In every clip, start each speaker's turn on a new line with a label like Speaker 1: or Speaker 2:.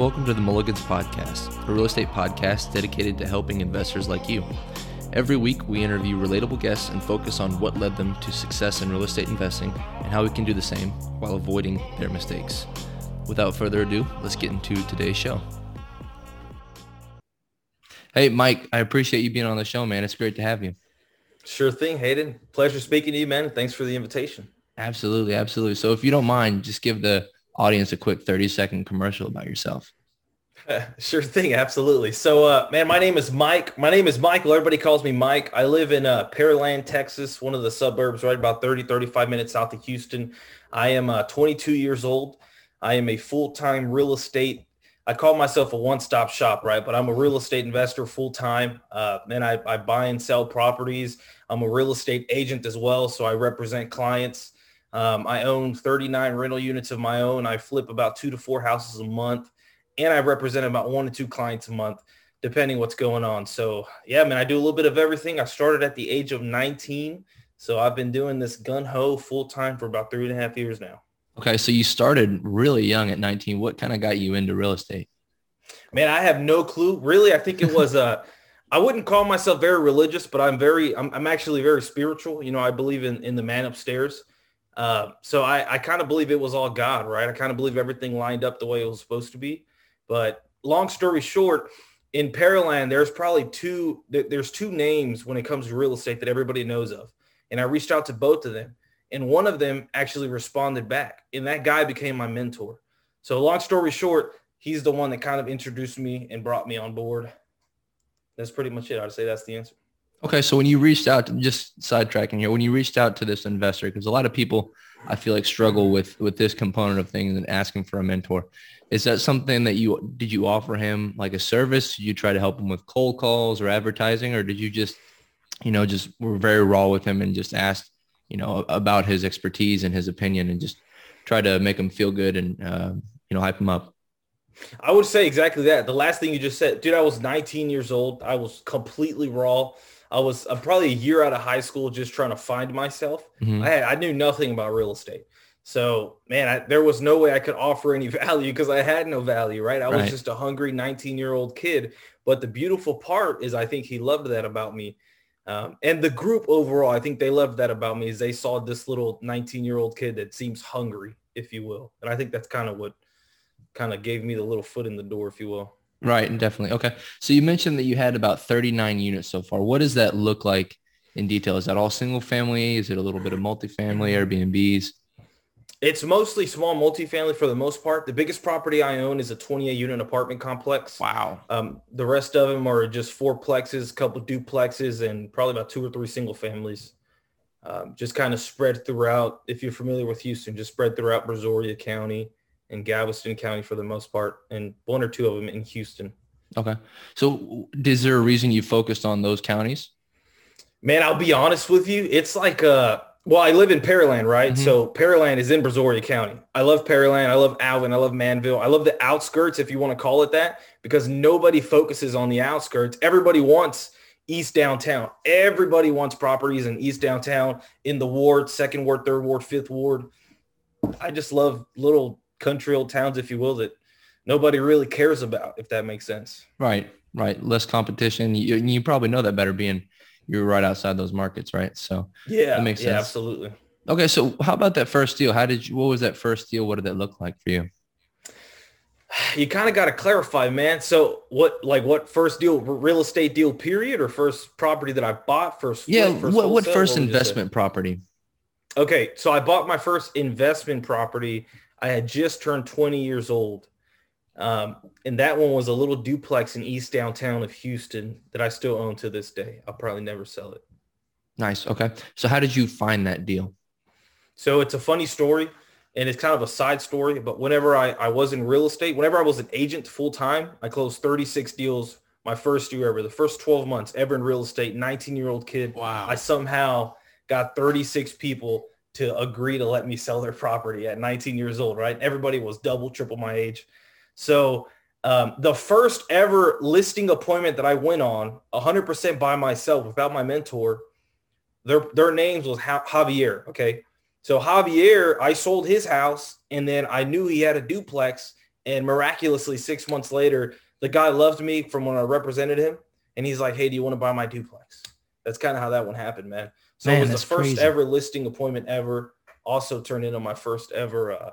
Speaker 1: Welcome to the Mulligans Podcast, a real estate podcast dedicated to helping investors like you. Every week, we interview relatable guests and focus on what led them to success in real estate investing and how we can do the same while avoiding their mistakes. Without further ado, let's get into today's show. Hey, Mike, I appreciate you being on the show, man. It's great to have you.
Speaker 2: Sure thing, Hayden. Pleasure speaking to you, man. Thanks for the invitation.
Speaker 1: Absolutely, absolutely. So if you don't mind, just give the audience a quick 30 second commercial about yourself.
Speaker 2: Sure thing, absolutely. So, uh, man, my name is Mike. My name is Michael. Everybody calls me Mike. I live in uh, Pearland, Texas, one of the suburbs, right about 30, 35 minutes south of Houston. I am uh, 22 years old. I am a full-time real estate. I call myself a one-stop shop, right? But I'm a real estate investor full-time. Uh, man, I, I buy and sell properties. I'm a real estate agent as well, so I represent clients. Um, I own 39 rental units of my own. I flip about two to four houses a month, and I represent about one to two clients a month, depending what's going on. So yeah, man, I do a little bit of everything. I started at the age of 19, so I've been doing this gun ho full time for about three and a half years now.
Speaker 1: Okay, so you started really young at 19. What kind of got you into real estate?
Speaker 2: Man, I have no clue. Really, I think it was uh I wouldn't call myself very religious, but I'm very I'm, I'm actually very spiritual. You know, I believe in in the man upstairs. Uh, so I, I kind of believe it was all God, right? I kind of believe everything lined up the way it was supposed to be. But long story short, in Pearland, there's probably two, there's two names when it comes to real estate that everybody knows of. And I reached out to both of them. And one of them actually responded back. And that guy became my mentor. So long story short, he's the one that kind of introduced me and brought me on board. That's pretty much it. I'd say that's the answer.
Speaker 1: Okay, so when you reached out, to, just sidetracking here, when you reached out to this investor, because a lot of people I feel like struggle with with this component of things and asking for a mentor, is that something that you did you offer him like a service? Did you try to help him with cold calls or advertising, or did you just, you know, just were very raw with him and just asked, you know, about his expertise and his opinion and just try to make him feel good and uh, you know hype him up?
Speaker 2: I would say exactly that. The last thing you just said, dude, I was 19 years old. I was completely raw. I was I'm probably a year out of high school just trying to find myself. Mm-hmm. I had, I knew nothing about real estate. So man, I, there was no way I could offer any value because I had no value, right? I right. was just a hungry 19 year old kid. But the beautiful part is I think he loved that about me. Um, and the group overall, I think they loved that about me is they saw this little 19 year old kid that seems hungry, if you will. And I think that's kind of what kind of gave me the little foot in the door, if you will.
Speaker 1: Right, and definitely. Okay. So you mentioned that you had about 39 units so far. What does that look like in detail? Is that all single family? Is it a little bit of multifamily, Airbnbs?
Speaker 2: It's mostly small multifamily for the most part. The biggest property I own is a 28 unit apartment complex.
Speaker 1: Wow.
Speaker 2: Um, the rest of them are just four plexes, a couple duplexes, and probably about two or three single families. Um, just kind of spread throughout. If you're familiar with Houston, just spread throughout Brazoria County in Galveston County for the most part, and one or two of them in Houston.
Speaker 1: Okay. So is there a reason you focused on those counties?
Speaker 2: Man, I'll be honest with you. It's like, uh, well, I live in Pearland, right? Mm-hmm. So Pearland is in Brazoria County. I love Pearland. I love Alvin. I love Manvel. I love the outskirts, if you want to call it that, because nobody focuses on the outskirts. Everybody wants East downtown. Everybody wants properties in East downtown in the ward, second ward, third ward, fifth ward. I just love little country old towns, if you will, that nobody really cares about, if that makes sense.
Speaker 1: Right, right. Less competition. You, you probably know that better being you're right outside those markets, right? So
Speaker 2: yeah, that makes sense. Yeah, absolutely.
Speaker 1: Okay, so how about that first deal? How did you? What was that first deal? What did that look like for you?
Speaker 2: You kind of got to clarify, man. So what, like, what first deal, real estate deal, period, or first property that I bought first?
Speaker 1: Yeah, first what, what first what investment property?
Speaker 2: Okay, so I bought my first investment property I had just turned 20 years old. Um, and that one was a little duplex in East downtown of Houston that I still own to this day. I'll probably never sell it.
Speaker 1: Nice. Okay. So how did you find that deal?
Speaker 2: So it's a funny story and it's kind of a side story, but whenever I, I was in real estate, whenever I was an agent full time, I closed 36 deals my first year ever, the first 12 months ever in real estate, 19 year old kid.
Speaker 1: Wow.
Speaker 2: I somehow got 36 people to agree to let me sell their property at 19 years old, right? Everybody was double, triple my age. So um, the first ever listing appointment that I went on 100% by myself without my mentor, their, their names was Javier. Okay. So Javier, I sold his house and then I knew he had a duplex And miraculously, six months later, the guy loved me from when I represented him. And he's like, hey, do you want to buy my duplex? That's kind of how that one happened, man. So man, it was the first crazy. ever listing appointment ever. Also turned into my first ever uh,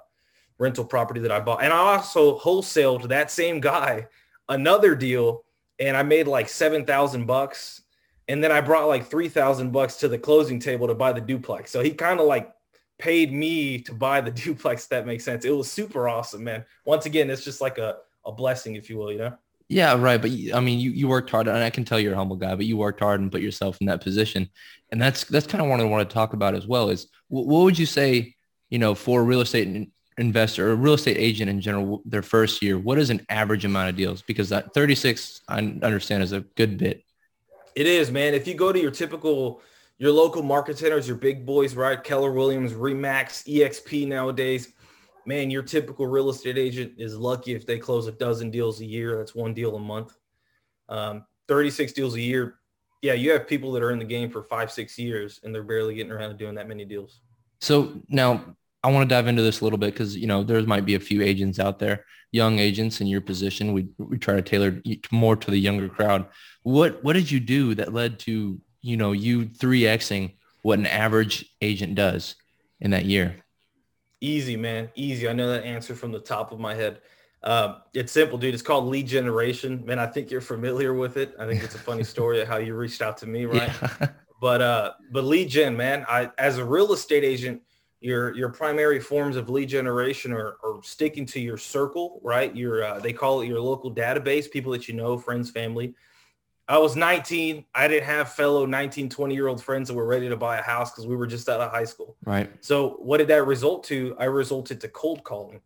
Speaker 2: rental property that I bought. And I also wholesaled that same guy another deal and I made like 7,000 bucks. And then I brought like 3,000 bucks to the closing table to buy the duplex. So he kind of like paid me to buy the duplex. that makes sense. It was super awesome, man. Once again, it's just like a, a blessing, if you will, you know?
Speaker 1: Yeah, right. But I mean, you, you worked hard and I can tell you're a humble guy, but you worked hard and put yourself in that position. And that's, that's kind of what I want to talk about as well is what, would you say, you know, for a real estate investor or real estate agent in general, their first year, what is an average amount of deals? Because that 36, I understand is a good bit.
Speaker 2: It is, man. If you go to your typical, your local market centers, your big boys, right? Keller Williams, Remax, EXP nowadays, man, your typical real estate agent is lucky if they close a dozen deals a year. That's one deal a month. Um, 36 deals a year. Yeah, you have people that are in the game for five, six years and they're barely getting around to doing that many deals.
Speaker 1: So now I want to dive into this a little bit because you know there might be a few agents out there, young agents in your position. We we try to tailor more to the younger crowd. What what did you do that led to you know you three xing what an average agent does in that year?
Speaker 2: Easy, man, easy. I know that answer from the top of my head. Um, it's simple, dude. It's called lead generation. Man, I think you're familiar with it. I think it's a funny story of how you reached out to me, right? Yeah. But uh, but lead gen, man. I as a real estate agent your your primary forms of lead generation are, are sticking to your circle, right? Your uh, they call it your local database, people that you know, friends, family. I was 19. I didn't have fellow 19, 20 year old friends that were ready to buy a house because we were just out of high school.
Speaker 1: Right.
Speaker 2: So what did that result to? I resulted to cold calling.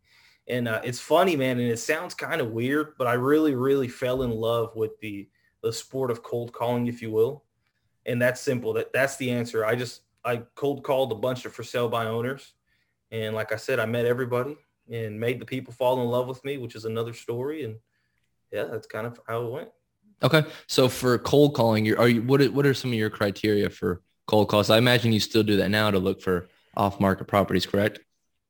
Speaker 2: And uh, it's funny, man, and it sounds kind of weird, but I really, really fell in love with the the sport of cold calling, if you will. And that's simple. That that's the answer. I just I cold called a bunch of for sale by owners. And like I said, I met everybody and made the people fall in love with me, which is another story. And yeah, that's kind of how it went.
Speaker 1: Okay. So for cold calling, you are you what are, what are some of your criteria for cold calls? I imagine you still do that now to look for off market properties, correct?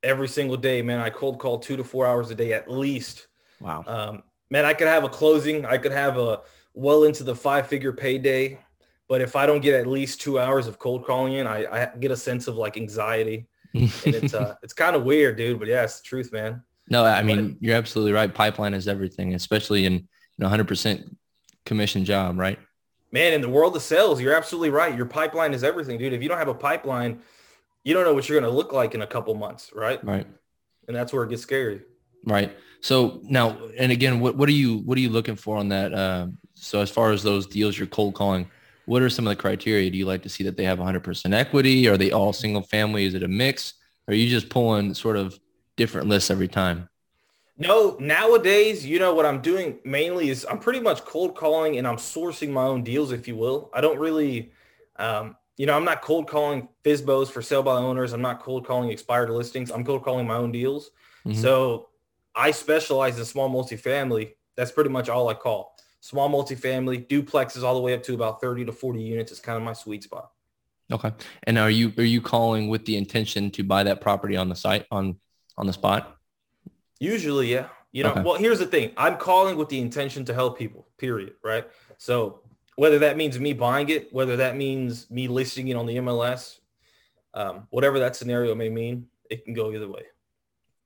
Speaker 2: Every single day, man. I cold call two to four hours a day at least.
Speaker 1: Wow.
Speaker 2: Um, man, I could have a closing. I could have a well into the five figure payday but if I don't get at least two hours of cold calling in, I, I get a sense of like anxiety. and it's uh it's kind of weird, dude. But yeah, it's the truth, man.
Speaker 1: No, I mean but, you're absolutely right. Pipeline is everything, especially in you know 100% commission job, right?
Speaker 2: Man, in the world of sales, you're absolutely right. Your pipeline is everything, dude. If you don't have a pipeline, you don't know what you're going to look like in a couple months, right?
Speaker 1: Right.
Speaker 2: And that's where it gets scary.
Speaker 1: Right. So now, and again, what what are you what are you looking for on that? Uh, so as far as those deals you're cold calling, what are some of the criteria? Do you like to see that they have 100% equity? Are they all single family? Is it a mix? Or are you just pulling sort of different lists every time?
Speaker 2: No, nowadays, you know what I'm doing mainly is I'm pretty much cold calling and I'm sourcing my own deals, if you will. I don't really, um, you know, I'm not cold calling FSBOs for sale by owners. I'm not cold calling expired listings. I'm cold calling my own deals. Mm-hmm. So I specialize in small multifamily. That's pretty much all I call small multifamily, duplexes all the way up to about 30 to 40 units is kind of my sweet spot.
Speaker 1: Okay. And are you are you calling with the intention to buy that property on the site on on the spot?
Speaker 2: Usually, yeah. You know, okay. well, here's the thing. I'm calling with the intention to help people, period, right? So whether that means me buying it, whether that means me listing it on the MLS, um, whatever that scenario may mean, it can go either way.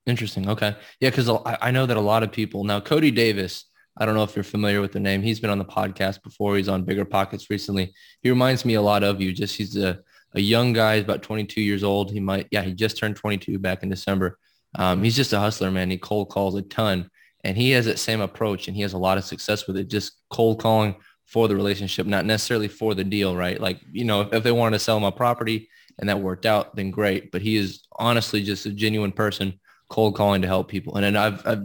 Speaker 1: Interesting. Okay. Yeah, because I, I know that a lot of people now, Cody Davis, I don't know if you're familiar with the name. He's been on the podcast before. He's on Bigger Pockets recently. He reminds me a lot of you. Just he's a, a young guy. He's about 22 years old. He might, yeah, he just turned 22 back in December. Um, he's just a hustler, man. He cold calls a ton and he has that same approach and he has a lot of success with it. Just cold calling for the relationship, not necessarily for the deal, right? Like, you know, if, if they wanted to sell a property and that worked out, then great. But he is honestly just a genuine person cold calling to help people. And then I've, I've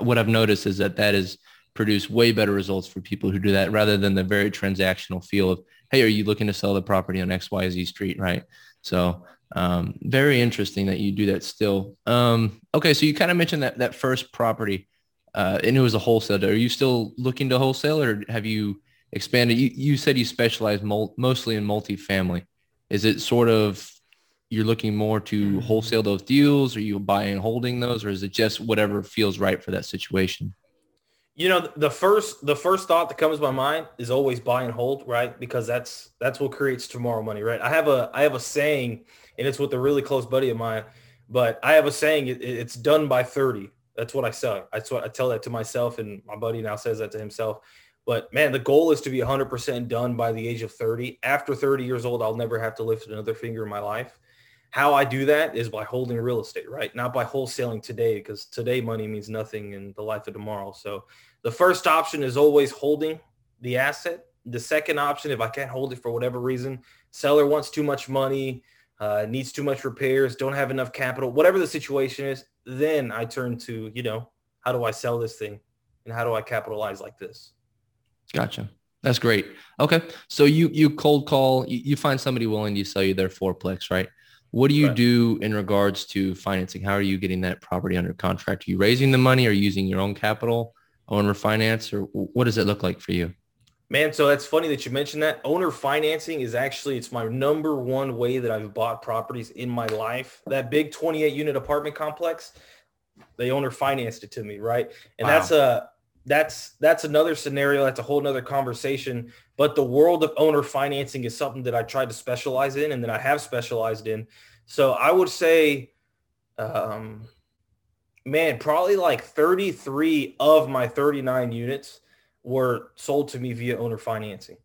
Speaker 1: what I've noticed is that that has produced way better results for people who do that rather than the very transactional feel of, hey, are you looking to sell the property on XYZ street, right? So um, very interesting that you do that still. Um, okay, so you kind of mentioned that that first property, uh, and it was a wholesale. Are you still looking to wholesale, or have you expanded? You, you said you specialize mol- mostly in multifamily. Is it sort of you're looking more to wholesale those deals? Are you buying and holding those, or is it just whatever feels right for that situation?
Speaker 2: You know, the first the first thought that comes to my mind is always buy and hold, right? Because that's that's what creates tomorrow money, right? I have a I have a saying, and it's with a really close buddy of mine. But I have a saying, it, it's done by 30. That's what I say. That's what I tell that to myself, and my buddy now says that to himself. But man, the goal is to be 100% done by the age of 30. After 30 years old, I'll never have to lift another finger in my life. How I do that is by holding real estate, right? Not by wholesaling today, because today money means nothing in the life of tomorrow. So the first option is always holding the asset. The second option, if I can't hold it for whatever reason, seller wants too much money, uh, needs too much repairs, don't have enough capital, whatever the situation is, then I turn to, you know, how do I sell this thing and how do I capitalize like this?
Speaker 1: Gotcha. That's great. Okay. So you, you cold call, you, you find somebody willing to sell you their fourplex, right? What do you right. do in regards to financing? How are you getting that property under contract? Are you raising the money? or using your own capital, owner finance, or what does it look like for you?
Speaker 2: Man, so that's funny that you mentioned that. Owner financing is actually it's my number one way that I've bought properties in my life. That big 28 unit apartment complex, the owner financed it to me, right? And wow. that's a that's that's another scenario. That's a whole nother conversation. But the world of owner financing is something that I tried to specialize in and that I have specialized in. So I would say, um, man, probably like 33 of my 39 units were sold to me via owner financing.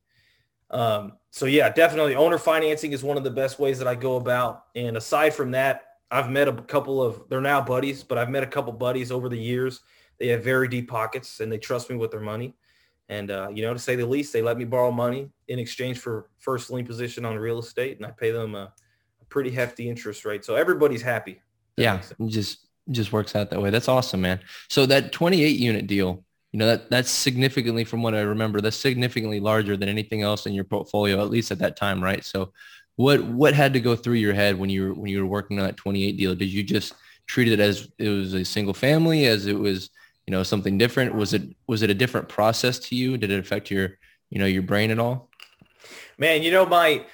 Speaker 2: Um, so yeah, definitely owner financing is one of the best ways that I go about. And aside from that, I've met a couple of, they're now buddies, but I've met a couple buddies over the years. They have very deep pockets and they trust me with their money. And, uh, you know, to say the least, they let me borrow money in exchange for first lien position on real estate. And I pay them a, a pretty hefty interest rate. So everybody's happy.
Speaker 1: Yeah. Just, just works out that way. That's awesome, man. So that 28 unit deal, you know, that that's significantly from what I remember, that's significantly larger than anything else in your portfolio, at least at that time, right? So what what had to go through your head when you were when you were working on that 28 deal? Did you just treat it as it was a single family, as it was, you know, something different? Was it was it a different process to you? Did it affect your, you know, your brain at all?
Speaker 2: Man, you know, my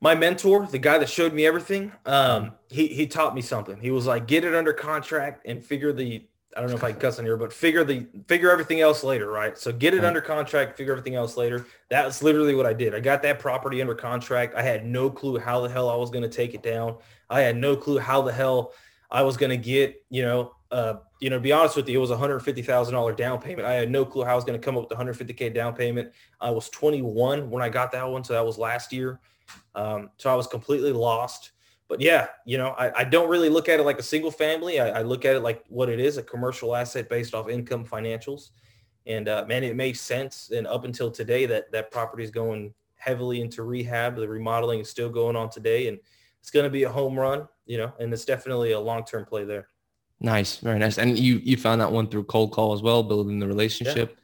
Speaker 2: my mentor, the guy that showed me everything, um, he he taught me something. He was like, get it under contract and figure the I don't know if I can cuss on here, but figure the figure everything else later, right? So get it right. under contract, figure everything else later. That's literally what I did. I got that property under contract. I had no clue how the hell I was going to take it down. I had no clue how the hell I was going to get, you know, uh, you know, to be honest with you, it was a hundred fifty thousand dollar down payment. I had no clue how I was going to come up with the hundred fifty k down payment. I was twenty one when I got that one, so that was last year. Um, so I was completely lost but yeah, you know, I, I, don't really look at it like a single family. I, I, look at it like what it is, a commercial asset based off income financials. And uh, man, it makes sense. And up until today, that that property is going heavily into rehab. The remodeling is still going on today, and it's going to be a home run. You know, and it's definitely a long term play there.
Speaker 1: Nice, very nice. And you you found that one through cold call as well, building the relationship. Yeah.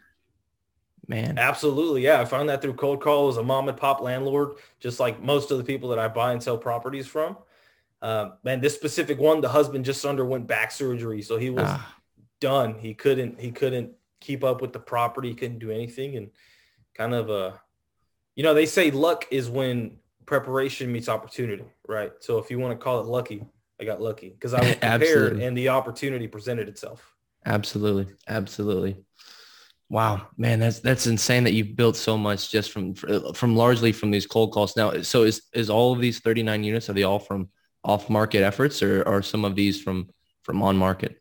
Speaker 1: Man.
Speaker 2: Absolutely. Yeah. I found that through cold call as a mom and pop landlord, just like most of the people that I buy and sell properties from. Um, man, this specific one, the husband just underwent back surgery, so he was ah. done. He couldn't he couldn't keep up with the property. He couldn't do anything, and kind of a, uh, you know, they say luck is when preparation meets opportunity, right? So if you want to call it lucky, I got lucky because I was prepared and the opportunity presented itself.
Speaker 1: Absolutely, absolutely. Wow, man, that's that's insane that you've built so much just from from largely from these cold calls. Now, so is is all of these 39 units are they all from off-market efforts, or are some of these from from on-market?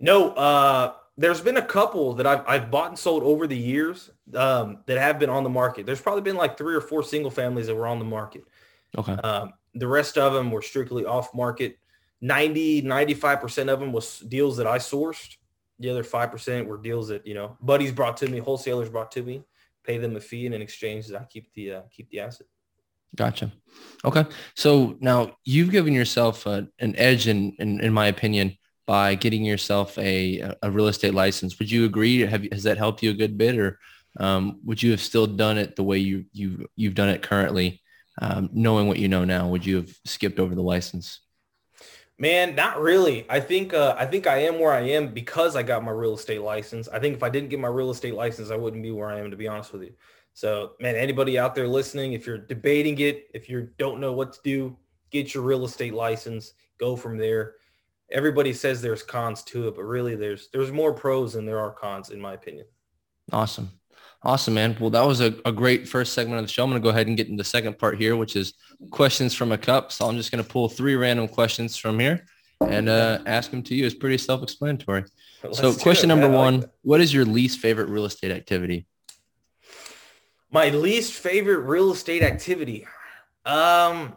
Speaker 2: No, uh, there's been a couple that I've, I've bought and sold over the years um, that have been on the market. There's probably been like three or four single families that were on the market.
Speaker 1: Okay.
Speaker 2: Um, the rest of them were strictly off market. 90, 95% of them was deals that I sourced. The other 5% were deals that, you know, buddies brought to me, wholesalers brought to me, pay them a fee and in exchange that I keep the, uh, keep the asset.
Speaker 1: Gotcha. Okay. So now you've given yourself a, an edge in, in, in my opinion, by getting yourself a, a real estate license. Would you agree? Have, has that helped you a good bit or um, would you have still done it the way you, you, you've done it currently, um, knowing what you know now? Would you have skipped over the license?
Speaker 2: Man, not really. I think uh, I think I am where I am because I got my real estate license. I think if I didn't get my real estate license, I wouldn't be where I am, to be honest with you. So, man, anybody out there listening, if you're debating it, if you don't know what to do, get your real estate license, go from there. Everybody says there's cons to it, but really there's there's more pros than there are cons in my opinion.
Speaker 1: Awesome. Awesome, man. Well, that was a, a great first segment of the show. I'm going to go ahead and get into the second part here, which is questions from a cup. So I'm just going to pull three random questions from here and uh, ask them to you. It's pretty self-explanatory. Let's so question it, number one, like what is your least favorite real estate activity?
Speaker 2: My least favorite real estate activity. Um,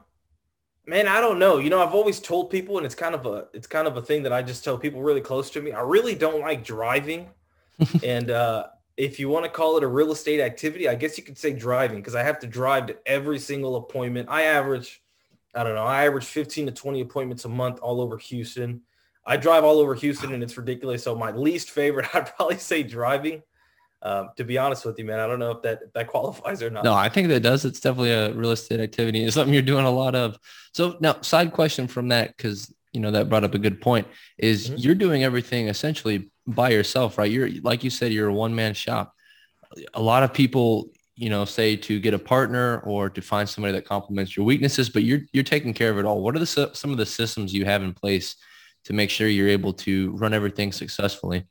Speaker 2: man, I don't know. You know, I've always told people, and it's kind of a, it's kind of a thing that I just tell people really close to me. I really don't like driving. and, uh, if you want to call it a real estate activity, I guess you could say driving because I have to drive to every single appointment. I average, I don't know, I average 15 to 20 appointments a month all over Houston. I drive all over Houston and it's ridiculous. So my least favorite, I'd probably say driving. Um, to be honest with you, man, I don't know if that if that qualifies or not.
Speaker 1: No, I think that does. It's definitely a real estate activity. It's something you're doing a lot of. So now, side question from that, because you know that brought up a good point. Is mm-hmm. you're doing everything essentially by yourself, right? You're like you said, you're a one man shop. A lot of people, you know, say to get a partner or to find somebody that complements your weaknesses, but you're you're taking care of it all. What are the some of the systems you have in place to make sure you're able to run everything successfully?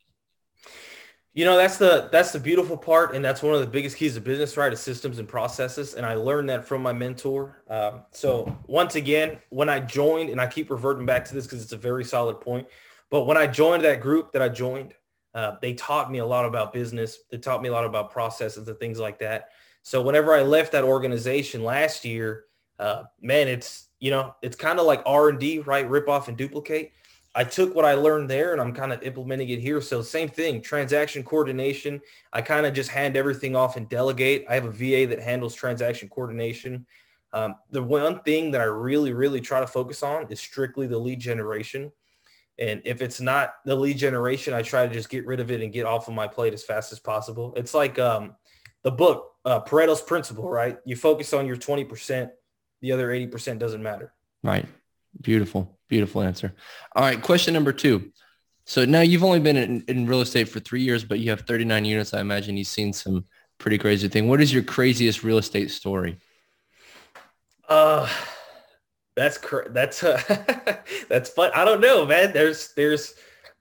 Speaker 2: You know, that's the that's the beautiful part, and that's one of the biggest keys of business, right? Is systems and processes, and I learned that from my mentor. Um, so once again, when I joined, and I keep reverting back to this because it's a very solid point but when I joined that group that I joined, uh, they taught me a lot about business. They taught me a lot about processes and things like that. So whenever I left that organization last year, uh, man, it's you know it's kind of like R and D, right? Rip off and duplicate. I took what I learned there and I'm kind of implementing it here. So same thing, transaction coordination. I kind of just hand everything off and delegate. I have a VA that handles transaction coordination. Um, the one thing that I really, really try to focus on is strictly the lead generation. And if it's not the lead generation, I try to just get rid of it and get off of my plate as fast as possible. It's like um, the book, uh, Pareto's principle, right? You focus on your 20%, the other 80% doesn't matter.
Speaker 1: Right. Beautiful, beautiful answer. All right. Question number two. So now you've only been in, in real estate for three years, but you have 39 units. I imagine you've seen some pretty crazy thing. What is your craziest real estate story?
Speaker 2: Uh, that's correct. That's uh, that's fun. I don't know, man. There's there's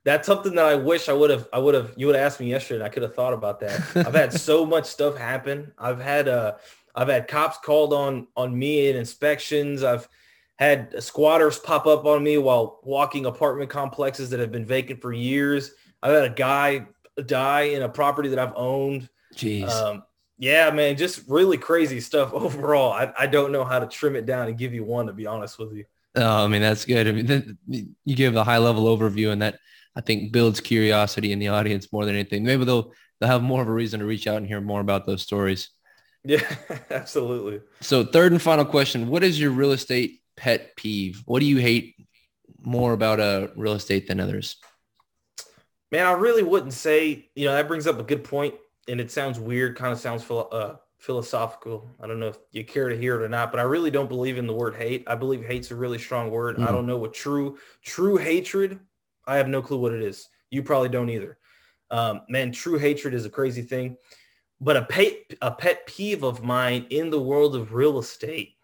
Speaker 2: that's something that I wish I would have I would have you would have asked me yesterday and I could have thought about that. I've had so much stuff happen. I've had uh I've had cops called on on me in inspections. I've had squatters pop up on me while walking apartment complexes that have been vacant for years. I've had a guy die in a property that I've owned.
Speaker 1: Jeez. Um,
Speaker 2: yeah, man, just really crazy stuff overall. I, I don't know how to trim it down and give you one, to be honest with you.
Speaker 1: Oh, I mean, that's good. I mean, you give a high level overview and that I think builds curiosity in the audience more than anything. Maybe they'll, they'll have more of a reason to reach out and hear more about those stories.
Speaker 2: Yeah, absolutely.
Speaker 1: So third and final question, what is your real estate pet peeve? What do you hate more about a uh, real estate than others?
Speaker 2: Man, I really wouldn't say, you know, that brings up a good point and it sounds weird, kind of sounds philo- uh, philosophical. I don't know if you care to hear it or not, but I really don't believe in the word hate. I believe hate's a really strong word. Mm. I don't know what true true hatred. I have no clue what it is. You probably don't either. Um, man, true hatred is a crazy thing. But a pet a pet peeve of mine in the world of real estate.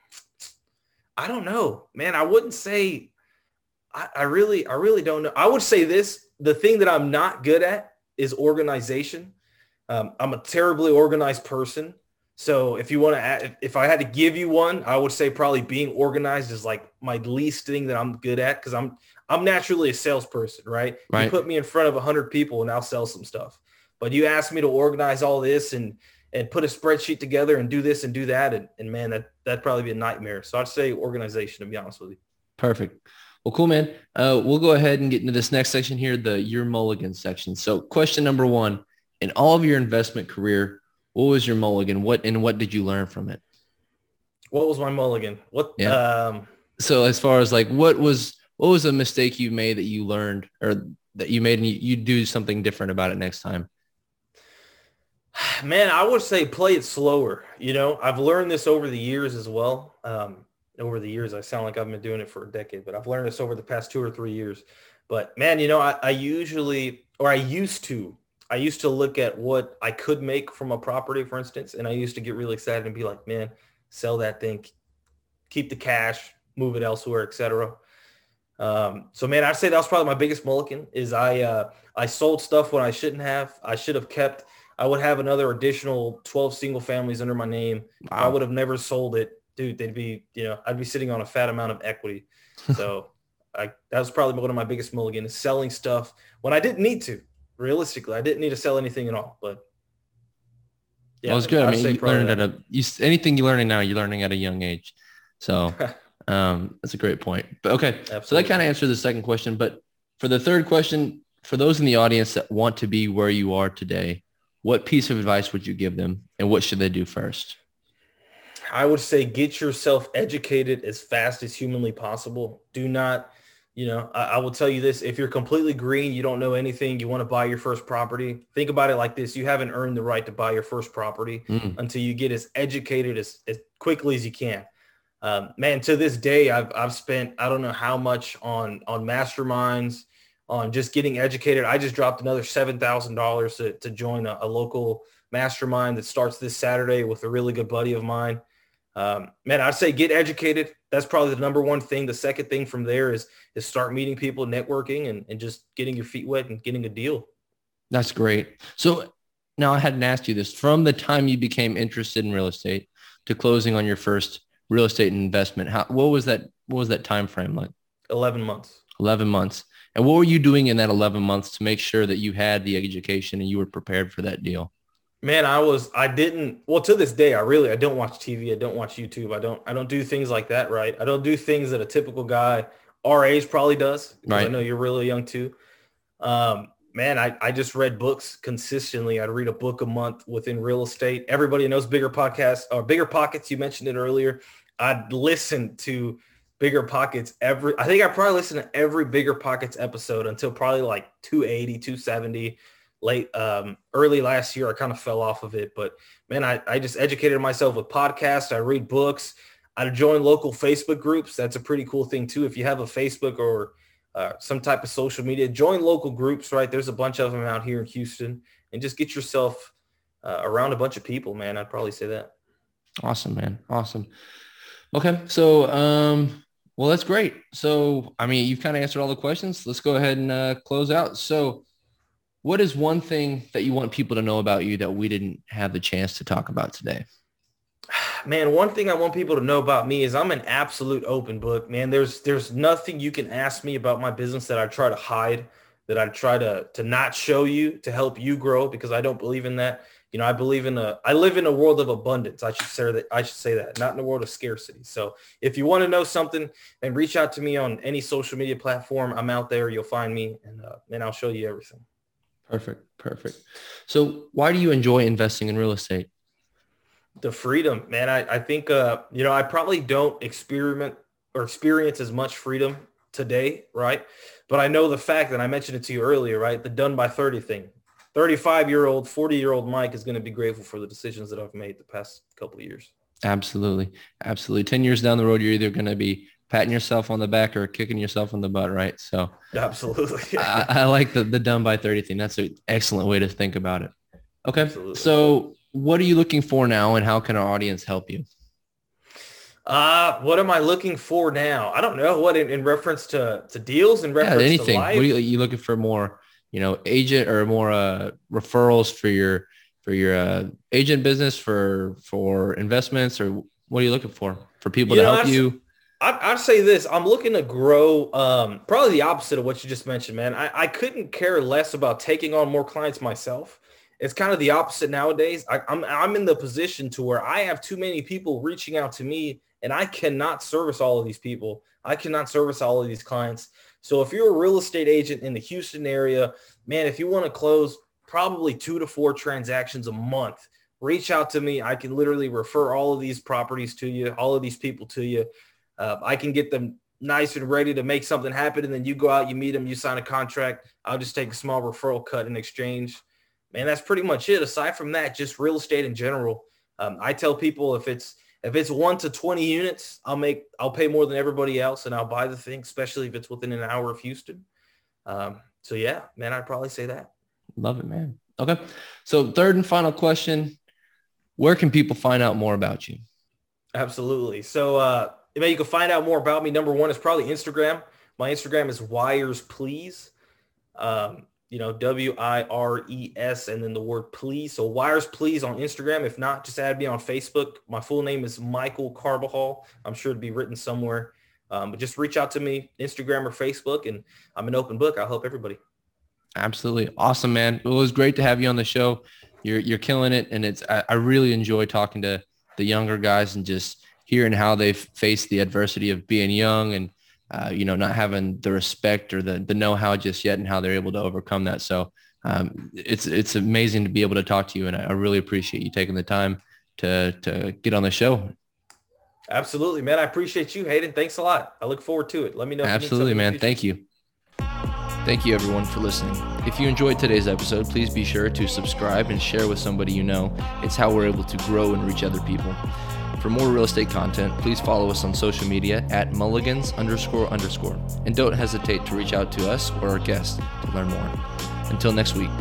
Speaker 2: I don't know, man. I wouldn't say. I, I really, I really don't know. I would say this: the thing that I'm not good at is organization. Um, I'm a terribly organized person. So if you want to, if I had to give you one, I would say probably being organized is like my least thing that I'm good at because I'm I'm naturally a salesperson, right? right? You put me in front of a hundred people and I'll sell some stuff. But you ask me to organize all this and and put a spreadsheet together and do this and do that, and, and man, that that'd probably be a nightmare. So I'd say organization to be honest with you.
Speaker 1: Perfect. Well, cool, man. Uh, we'll go ahead and get into this next section here, the your mulligan section. So question number one in all of your investment career, what was your mulligan? What and what did you learn from it?
Speaker 2: What was my mulligan? What? Yeah. Um,
Speaker 1: so as far as like what was what was a mistake you made that you learned or that you made and you, you do something different about it next time?
Speaker 2: Man, I would say play it slower. You know, I've learned this over the years as well. Um, over the years, I sound like I've been doing it for a decade, but I've learned this over the past two or three years. But man, you know, I, I usually, or I used to I used to look at what I could make from a property, for instance, and I used to get really excited and be like, man, sell that thing, keep the cash, move it elsewhere, etc. Um, so man, I'd say that was probably my biggest mulligan is I uh, I sold stuff when I shouldn't have. I should have kept. I would have another additional 12 single families under my name. Wow. I would have never sold it, dude. They'd be, you know, I'd be sitting on a fat amount of equity. So I that was probably one of my biggest mulligans, selling stuff when I didn't need to. Realistically, I didn't need to sell anything at all. But
Speaker 1: yeah, well, it's good. I, I mean, you learned at a you, anything you're learning now, you're learning at a young age. So um, that's a great point. But okay, Absolutely. so that kind of answers the second question. But for the third question, for those in the audience that want to be where you are today, what piece of advice would you give them, and what should they do first?
Speaker 2: I would say get yourself educated as fast as humanly possible. Do not you know, I, I, will tell you this, if you're completely green, you don't know anything, you want to buy your first property, think about it like this. You haven't earned the right to buy your first property mm. until you get as educated as, as quickly as you can. Um, man, to this day, I've, I've spent, I don't know how much on, on masterminds, on just getting educated. I just dropped another $7,000 to, to join a, a local mastermind that starts this Saturday with a really good buddy of mine. Um, man, I'd say get educated. That's probably the number one thing. The second thing from there is is start meeting people, networking, and, and just getting your feet wet and getting a deal.
Speaker 1: That's great. So now I hadn't asked you this. From the time you became interested in real estate to closing on your first real estate investment, how what was that what was that time frame like?
Speaker 2: Eleven months.
Speaker 1: Eleven months. And what were you doing in that 11 months to make sure that you had the education and you were prepared for that deal?
Speaker 2: man i was i didn't well to this day i really i don't watch tv i don't watch youtube i don't i don't do things like that right? I don't do things that a typical guy our age probably does right. i know you're really young too. Um, man I, I just read books consistently. I'd read a book a month within real estate. Everybody knows bigger podcasts or bigger pockets you mentioned it earlier. I'd listen to bigger pockets every i think i probably listened to every bigger pockets episode until probably like 280 270 late um, early last year. I kind of fell off of it, but man, I, I just educated myself with podcasts. I read books. I join local Facebook groups. That's a pretty cool thing too. If you have a Facebook or uh, some type of social media, join local groups. Right, there's a bunch of them out here in Houston, and just get yourself uh, around a bunch of people. Man, I'd probably say that.
Speaker 1: Awesome, man. Awesome. Okay, so um, well, that's great. So, I mean, you've kind of answered all the questions. Let's go ahead and uh, close out. So, what is one thing that you want people to know about you that we didn't have the chance to talk about today?
Speaker 2: Man, one thing I want people to know about me is I'm an absolute open book, man. There's there's nothing you can ask me about my business that I try to hide, that I try to to not show you to help you grow because I don't believe in that. You know, I believe in a I live in a world of abundance. I should say that I should say that, not in a world of scarcity. So if you want to know something, then reach out to me on any social media platform. I'm out there. You'll find me and uh, and I'll show you everything.
Speaker 1: Perfect. Perfect. So why do you enjoy investing in real estate?
Speaker 2: The freedom, man. I, I think, uh, you know, I probably don't experiment or experience as much freedom today, right? But I know the fact that I mentioned it to you earlier, right? The done by 30 thing. 35 year old, 40 year old Mike is going to be grateful for the decisions that I've made the past couple of years.
Speaker 1: Absolutely. Absolutely. 10 years down the road, you're either going to be patting yourself on the back or kicking yourself in the butt, right? So
Speaker 2: absolutely.
Speaker 1: I, I, like the, the done by 30 thing. That's an excellent way to think about it. Okay. Absolutely. So what are you looking for now and how can our audience help you?
Speaker 2: Uh, what am I looking for now? I don't know what in, in reference to, to deals and reference yeah, anything. What
Speaker 1: are you, are you looking for more, you know, agent or more, uh, referrals for your, for your, uh, agent business for, for investments or what are you looking for for people you to know, help you?
Speaker 2: I, would say this. I'm looking to grow. Um, probably the opposite of what you just mentioned, man. I, I couldn't care less about taking on more clients myself. It's kind of the opposite nowadays. I, I'm I'm in the position to where I have too many people reaching out to me, and I cannot service all of these people. I cannot service all of these clients. So if you're a real estate agent in the Houston area, man, if you want to close probably two to four transactions a month, reach out to me. I can literally refer all of these properties to you, all of these people to you. Uh, I can get them nice and ready to make something happen. And then you go out, you meet them, you sign a contract. I'll just take a small referral cut in exchange. Man, that's pretty much it. Aside from that, just real estate in general. Um, I tell people if it's if it's one to 20 units, I'll make I'll pay more than everybody else and I'll buy the thing, especially if it's within an hour of Houston. Um, so yeah, man, I'd probably say that.
Speaker 1: Love it, man. Okay. So third and final question. Where can people find out more about you?
Speaker 2: Absolutely. So uh, man, you can find out more about me. Number one is probably Instagram. My Instagram is wires please. Um, you know, W I R E S and then the word please. So wires please on Instagram. If not, just add me on Facebook. My full name is Michael Carbajal. I'm sure to be written somewhere. Um, but just reach out to me, Instagram or Facebook, and I'm an open book. I'll help everybody.
Speaker 1: Absolutely. Awesome, man. It was great to have you on the show. You're, you're killing it. And it's, I, I really enjoy talking to the younger guys and just hearing how they've faced the adversity of being young and uh, you know, not having the respect or the, the know-how just yet and how they're able to overcome that. So um, it's, it's amazing to be able to talk to you. And I, I really appreciate you taking the time to, to get on the show.
Speaker 2: Absolutely, man. I appreciate you, Hayden. Thanks a lot. I look forward to it. Let me know.
Speaker 1: Absolutely, man. Thank you. Thank you everyone for listening. If you enjoyed today's episode, please be sure to subscribe and share with somebody you know. It's how we're able to grow and reach other people. For more real estate content, please follow us on social media at mulligans underscore underscore. And don't hesitate to reach out to us or our guests to learn more. Until next week.